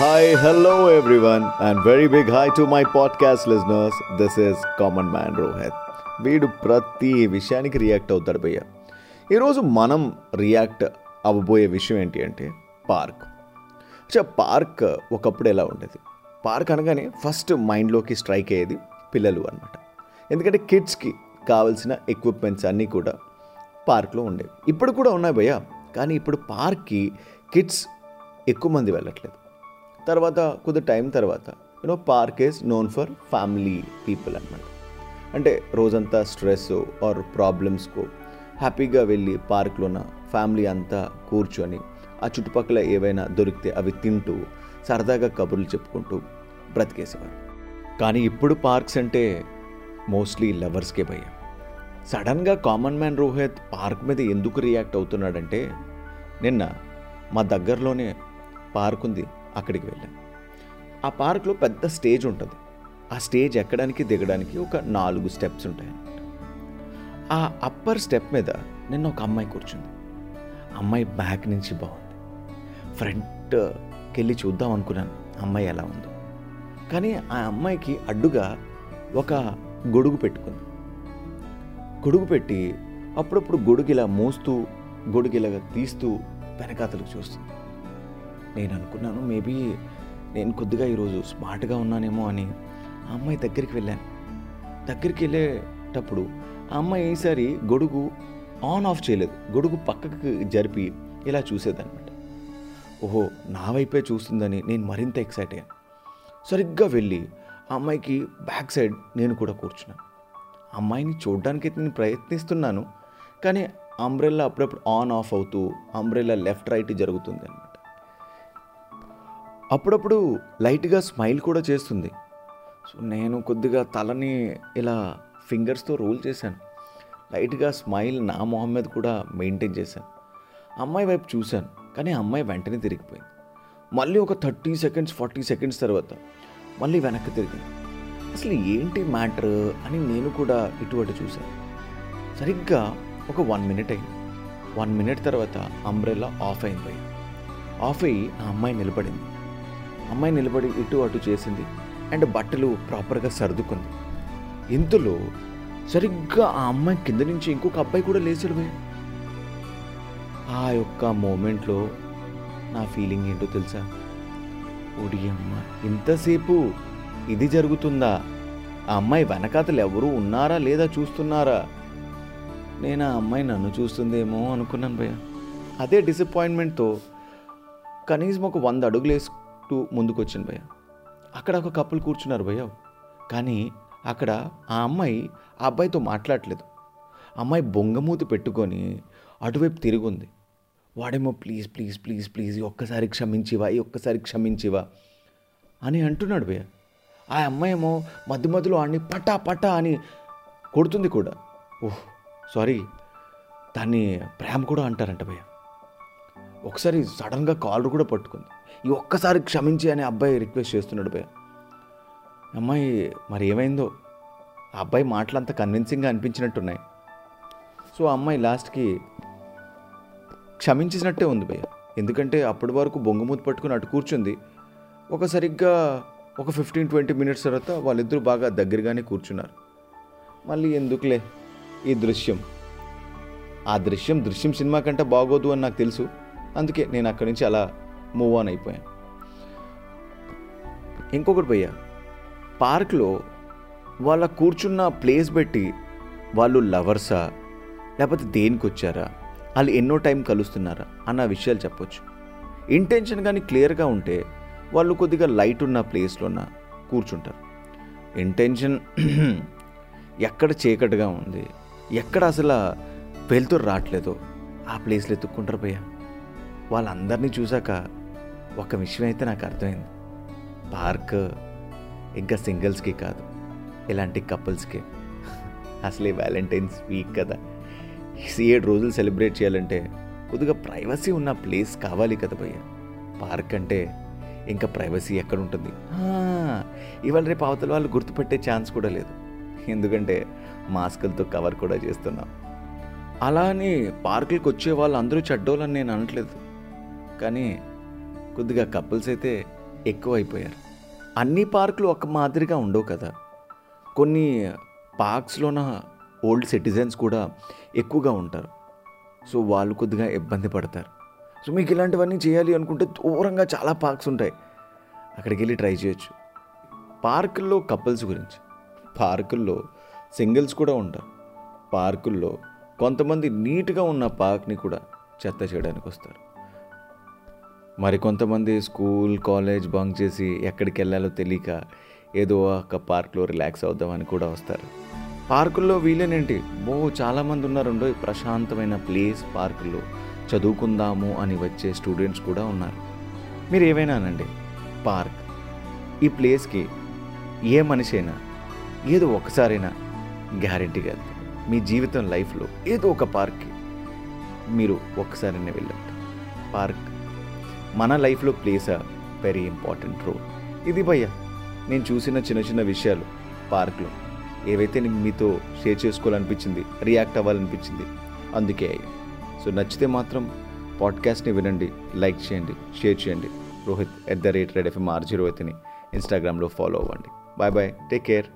Hi hello everyone and very big hi to my podcast listeners this is common man Rohit వీడు ప్రతి విషయానికి react అవుతాడు భయ్య. ఈరోజు మనం రియాక్ట్ అవ్వబోయే విషయం ఏంటి అంటే పార్క్ అచ్చా పార్క్ ఒకప్పుడు ఎలా ఉండేది? పార్క్ అనగానే ఫస్ట్ మైండ్లోకి స్ట్రైక్ అయ్యేది పిల్లలు అనమాట ఎందుకంటే కిడ్స్కి కావాల్సిన ఎక్విప్మెంట్స్ అన్నీ కూడా పార్క్లో ఉండేవి. ఇప్పుడు కూడా ఉన్నాయి భయ్య కానీ ఇప్పుడు పార్క్కి కిడ్స్ ఎక్కువ మంది వెళ్ళట్లేదు. తర్వాత కొద్ది టైం తర్వాత you know park is known for family people అనమాట అంటే రోజంతా స్ట్రెస్ ఆర్ ప్రాబ్లమ్స్కు హ్యాపీగా వెళ్ళి పార్క్లో ఉన్న ఫ్యామిలీ అంతా కూర్చొని ఆ చుట్టుపక్కల ఏవైనా దొరికితే అవి తింటూ సరదాగా కబుర్లు చెప్పుకుంటూ బ్రతికేసేవారు. కానీ ఇప్పుడు పార్క్స్ అంటే మోస్ట్లీ లవర్స్కే భయం. సడన్గా కామన్ మ్యాన్ రోహిత్ పార్క్ మీద ఎందుకు రియాక్ట్ అవుతున్నాడంటే నిన్న మా దగ్గరలోనే పార్క్ ఉంది. అక్కడికి వెళ్ళాం. ఆ పార్క్లో పెద్ద స్టేజ్ ఉంటుంది. ఆ స్టేజ్ ఎక్కడానికి దిగడానికి ఒక నాలుగు స్టెప్స్ ఉంటాయి ఆ అప్పర్ స్టెప్ మీద నిన్న ఒక అమ్మాయి కూర్చుంది. అమ్మాయి బ్యాక్ నుంచి బాగుంది. ఫ్రంట్కి వెళ్ళి చూద్దాం అనుకున్నాను అమ్మాయి ఎలా ఉందో. కానీ ఆ అమ్మాయికి అడ్డుగా ఒక గొడుగు పెట్టుకుంది. గొడుగు పెట్టి అప్పుడప్పుడు గొడుగు ఇలా మోస్తూ గొడుగు ఇలా తీస్తూ వెనకాతలకు చూస్తుంది. నేను అనుకున్నాను మేబీ నేను కొద్దిగా ఈరోజు స్మార్ట్గా ఉన్నానేమో అని ఆ అమ్మాయి దగ్గరికి వెళ్ళాను. దగ్గరికి వెళ్ళేటప్పుడు ఆ అమ్మాయి ఈసారి గొడుగు ఆన్ ఆఫ్ చేయలేదు. గొడుగు పక్కకి జరిపి ఇలా చూసేదనమాట ఓహో నా వైపే చూస్తుందని నేను మరింత ఎక్సైట్ అయ్యాను. సరిగ్గా వెళ్ళి ఆ అమ్మాయికి బ్యాక్ సైడ్ నేను కూడా కూర్చున్నాను అమ్మాయిని చూడడానికి నేను ప్రయత్నిస్తున్నాను కానీ అంబ్రెల్లా అప్పుడప్పుడు ఆన్ ఆఫ్ అవుతూ అంబ్రెల్లా లెఫ్ట్ రైట్ జరుగుతుంది అనమాట అప్పుడప్పుడు లైట్గా స్మైల్ కూడా చేస్తుంది. సో నేను కొద్దిగా తలని ఇలా ఫింగర్స్తో రోల్ చేశాను. లైట్గా స్మైల్ నా మొహం మీద కూడా మెయింటైన్ చేశాను. అమ్మాయి వైపు చూశాను కానీ అమ్మాయి వెంటనే తిరిగిపోయింది. మళ్ళీ ఒక థర్టీ సెకండ్స్ ఫార్టీ సెకండ్స్ తర్వాత మళ్ళీ వెనక్కి తిరిగింది. అసలు ఏంటి మ్యాటర్ అని నేను కూడా ఇటువంటి చూశాను. సరిగ్గా ఒక వన్ మినిట్ అయింది. వన్ మినిట్ తర్వాత అంబ్రెల్లా ఆఫ్ అయిపోయింది ఆఫ్ అయ్యి ఆ అమ్మాయి నిలబడింది. అమ్మాయి నిలబడి ఇటు అటు చేసింది అండ్ బట్టలు ప్రాపర్గా సర్దుకుంది. ఇంతలో సరిగ్గా ఆ అమ్మాయి కింద నుంచి ఇంకొక అబ్బాయి కూడా లేచాడు భయ ఆ యొక్క మూమెంట్లో నా ఫీలింగ్ ఏంటో తెలుసా? ఒడి అమ్మ ఇంతసేపు ఇది జరుగుతుందా? ఆ అమ్మాయి వెనకాతలు ఎవరూ ఉన్నారా లేదా చూస్తున్నారా? నేను ఆ అమ్మాయి నన్ను చూస్తుందేమో అనుకున్నాను భయ్య. అదే డిసప్పాయింట్మెంట్తో కనీసం ఒక వంద అడుగులు వేసుకు ముందుకు ముందుకొచ్చింది భయ్య. అక్కడ ఒక కప్పులు కూర్చున్నారు భయ్య. కానీ అక్కడ ఆ అమ్మాయి ఆ అబ్బాయితో మాట్లాడలేదు అమ్మాయి బొంగమూతి పెట్టుకొని అటువైపు తిరుగుంది. వాడేమో ప్లీజ్ ప్లీజ్ ప్లీజ్ ప్లీజ్ ఒక్కసారి క్షమించివా ఈ ఒక్కసారి క్షమించివా అని అంటున్నాడు భయ్య. ఆ అమ్మాయి ఏమో మధ్య మధ్యలో ఆడిని పటా పటా అని కొడుతుంది కూడా. ఓహ్ సారీ దాన్ని ప్రేమ కూడా అంటారంట భయ్య. ఒకసారి సడన్గా కాలర్ కూడా పట్టుకుంది. ఈ ఒక్కసారి క్షమించి అని అబ్బాయి రిక్వెస్ట్ చేస్తున్నాడు భయ్య. అమ్మాయి మరి ఏమైందో? ఆ అబ్బాయి మాటలంతా కన్విన్సింగ్గా అనిపించినట్టున్నాయి. సో ఆ అమ్మాయి లాస్ట్కి క్షమించినట్టే ఉంది భయ్య. ఎందుకంటే అప్పటి వరకు బొంగుమూతి పట్టుకుని అటు కూర్చుంది. ఒక సరిగ్గా ఒక ఫిఫ్టీన్ ట్వంటీ మినిట్స్ తర్వాత వాళ్ళిద్దరూ బాగా దగ్గరగానే కూర్చున్నారు. మళ్ళీ ఎందుకులే ఈ దృశ్యం? ఆ దృశ్యం దృశ్యం సినిమా కంటే బాగోదు అని నాకు తెలుసు. అందుకే నేను అక్కడి నుంచి అలా మూవ్ ఆన్ అయిపోయాను. ఇంకొకటి పోయా పార్క్లో వాళ్ళ కూర్చున్న ప్లేస్ పెట్టి వాళ్ళు లవర్సా లేకపోతే దేనికి వచ్చారా వాళ్ళు ఎన్నో టైం కలుస్తున్నారా అన్న విషయాలు చెప్పొచ్చు. ఇంటెన్షన్ కానీ క్లియర్గా ఉంటే వాళ్ళు కొద్దిగా లైట్ ఉన్న ప్లేస్లోన కూర్చుంటారు. ఇంటెన్షన్ ఎక్కడ చీకటిగా ఉంది ఎక్కడ అసలు వెళ్తూ రావట్లేదో ఆ ప్లేస్లో ఎత్తుక్కుంటారు పోయా వాళ్ళందరినీ చూశాక ఒక విషయం అయితే నాకు అర్థమైంది. పార్క్ ఇంకా సింగిల్స్కి కాదు ఇలాంటి కపుల్స్కి. అసలే వ్యాలంటైన్స్ వీక్ కదా. ఏడు రోజులు సెలబ్రేట్ చేయాలంటే కొద్దిగా ప్రైవసీ ఉన్న ప్లేస్ కావాలి కదా భయ్య. పార్క్ అంటే ఇంకా ప్రైవసీ ఎక్కడ ఉంటుంది ఇవాళ రేపు అవతల వాళ్ళు గుర్తుపెట్టే ఛాన్స్ కూడా లేదు. ఎందుకంటే మాస్కులతో కవర్ కూడా చేస్తున్నాం. అలా అని పార్కులకు వచ్చే వాళ్ళు అందరూ చెడ్డోళ్ళని నేను అనట్లేదు. కానీ కొద్దిగా కపుల్స్ అయితే ఎక్కువైపోయారు. అన్ని పార్కులు ఒక మాదిరిగా ఉండవు కదా. కొన్ని పార్క్స్లోన ఓల్డ్ సిటిజన్స్ కూడా ఎక్కువగా ఉంటారు. సో వాళ్ళు కొద్దిగా ఇబ్బంది పడతారు. సో మీకు ఇలాంటివన్నీ చేయాలి అనుకుంటే దూరంగా చాలా పార్క్స్ ఉంటాయి. అక్కడికి వెళ్ళి ట్రై చేయొచ్చు. పార్కుల్లో కపుల్స్ గురించి. పార్కుల్లో సింగిల్స్ కూడా ఉంటారు. పార్కుల్లో కొంతమంది నీట్గా ఉన్న పార్క్ని కూడా చెత్త చేయడానికి వస్తారు మరి కొంతమంది స్కూల్ కాలేజ్ బంక్ చేసి ఎక్కడికి వెళ్ళాలో తెలియక ఏదో ఒక పార్క్లో రిలాక్స్ అవుదామని కూడా వస్తారు. పార్కుల్లో వీలేనేంటి బో చాలామంది ఉన్నారుండో ప్రశాంతమైన ప్లేస్ పార్కుల్లో చదువుకుందాము అని వచ్చే స్టూడెంట్స్ కూడా ఉన్నారు. మీరు ఏవైనానండి పార్క్ ఈ ప్లేస్కి ఏ మనిషి అయినా ఏదో ఒకసారైనా గ్యారెంటీగా మీ జీవితం లైఫ్లో ఏదో ఒక పార్క్కి మీరు ఒక్కసారైనా వెళ్ళండి పార్క్ మన లైఫ్లో plays a very important role. ఇది భయ్య నేను చూసిన చిన్న చిన్న విషయాలు పార్క్లో. ఏవైతే నేను మీతో షేర్ చేసుకోవాలనిపించింది రియాక్ట్ అవ్వాలనిపించింది అందుకే అయ్యా. సో నచ్చితే మాత్రం పాడ్కాస్ట్ని వినండి లైక్ చేయండి షేర్ చేయండి. Rohit at the rate red FM RJ రోహిత్ని ఇన్స్టాగ్రామ్లో ఫాలో అవ్వండి. Bye bye take care.